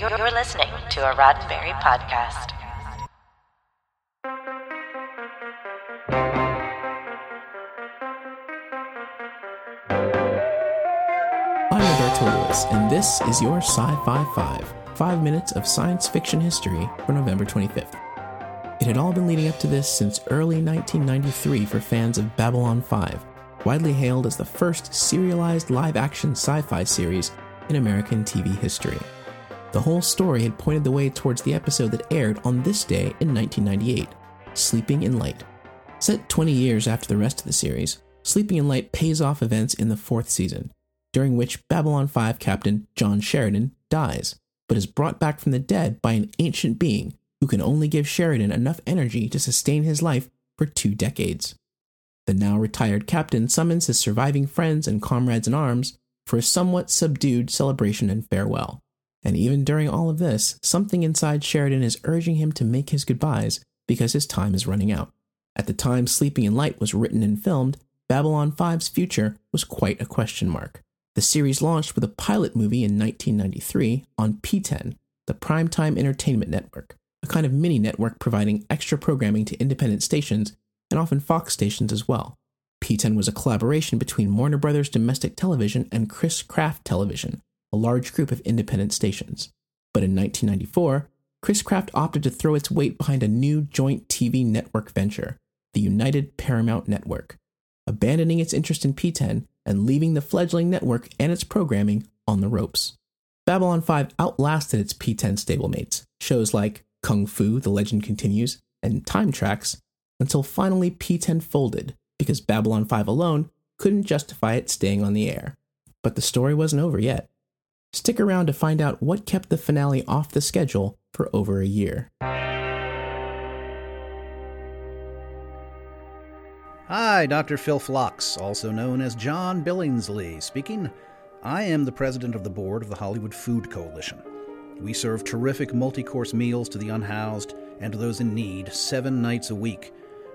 You're, listening to a Roddenberry podcast. I'm Roberto Lewis, and this is your Sci Fi 5, five minutes of science fiction history for November 25th. It had all been leading up to this since early 1993 for fans of Babylon 5, widely hailed as the first serialized live action sci fi series in American TV history. The whole story had pointed the way towards the episode that aired on this day in 1998 Sleeping in Light. Set 20 years after the rest of the series, Sleeping in Light pays off events in the fourth season, during which Babylon 5 captain John Sheridan dies, but is brought back from the dead by an ancient being who can only give Sheridan enough energy to sustain his life for two decades. The now retired captain summons his surviving friends and comrades in arms for a somewhat subdued celebration and farewell. And even during all of this, something inside Sheridan is urging him to make his goodbyes because his time is running out. At the time Sleeping in Light was written and filmed, Babylon 5's future was quite a question mark. The series launched with a pilot movie in 1993 on PTEN, the Primetime Entertainment Network, a kind of mini network providing extra programming to independent stations and often Fox stations as well. PTEN was a collaboration between Warner Brothers Domestic Television and Chris-Craft Television, a large group of independent stations. But in 1994, Chris-Craft opted to throw its weight behind a new joint TV network venture, the United Paramount Network, abandoning its interest in PTEN and leaving the fledgling network and its programming on the ropes. Babylon 5 outlasted its PTEN stablemates, shows like Kung Fu, The Legend Continues, and Time Trax, until finally PTEN folded because Babylon 5 alone couldn't justify it staying on the air. But the story wasn't over yet. Stick around to find out what kept the finale off the schedule for over a year. Hi, Dr. Phil Phlox, also known as John Billingsley, speaking. I am the president of the board of the Hollywood Food Coalition. We serve terrific multi course meals to the unhoused and to those in need seven nights a week.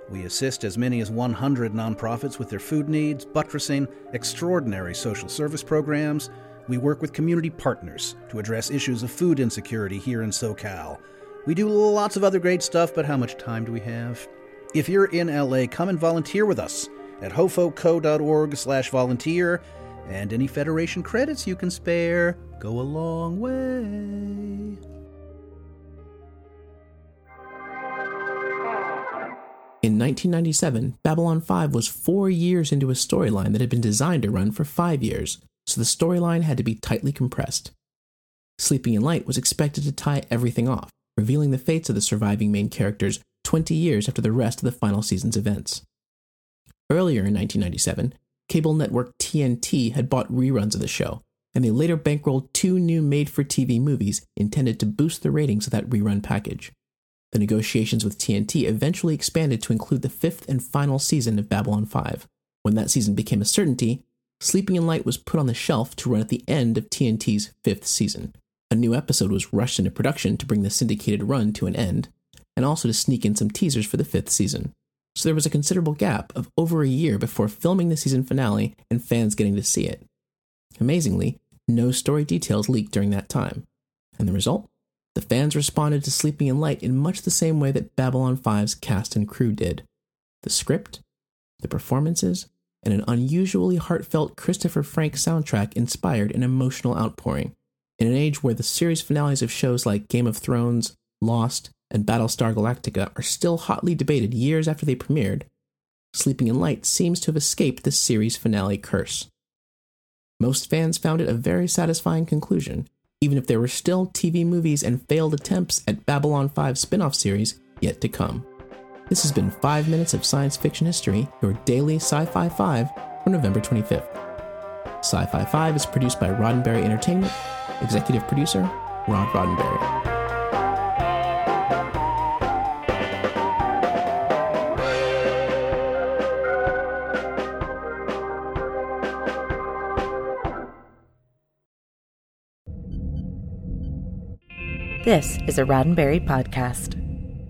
We assist as many as 100 nonprofits with their food needs, buttressing extraordinary social service programs. We work with community partners to address issues of food insecurity here in SoCal. We do lots of other great stuff, but how much time do we have? If you're in LA, come and volunteer with us at hofoco.org slash volunteer, and any Federation credits you can spare go a long way. In 1997, Babylon 5 was four years into a storyline that had been designed to run for five years, so the storyline had to be tightly compressed. Sleeping in Light was expected to tie everything off, revealing the fates of the surviving main characters 20 years after the rest of the final season's events. Earlier in 1997, cable network TNT had bought reruns of the show, and they later bankrolled two new made for TV movies intended to boost the ratings of that rerun package. The negotiations with TNT eventually expanded to include the fifth and final season of Babylon 5. When that season became a certainty, Sleeping in Light was put on the shelf to run at the end of TNT's fifth season. A new episode was rushed into production to bring the syndicated run to an end, and also to sneak in some teasers for the fifth season. So there was a considerable gap of over a year before filming the season finale and fans getting to see it. Amazingly, no story details leaked during that time. And the result? The fans responded to Sleeping in Light in much the same way that Babylon 5's cast and crew did. The script, the performances, and an unusually heartfelt Christopher Franke soundtrack inspired an emotional outpouring. In an age where the series finales of shows like Game of Thrones, Lost, and Battlestar Galactica are still hotly debated years after they premiered, Sleeping in Light seems to have escaped the series finale curse. Most fans found it a very satisfying conclusion, even if there were still TV movies and failed attempts at Babylon 5 spin off series yet to come. This has been 5 Minutes of Science Fiction History, your daily Sci Fi 5 for November 25th. Sci Fi 5 is produced by Roddenberry Entertainment, executive producer Rod Roddenberry. This is a Roddenberry podcast.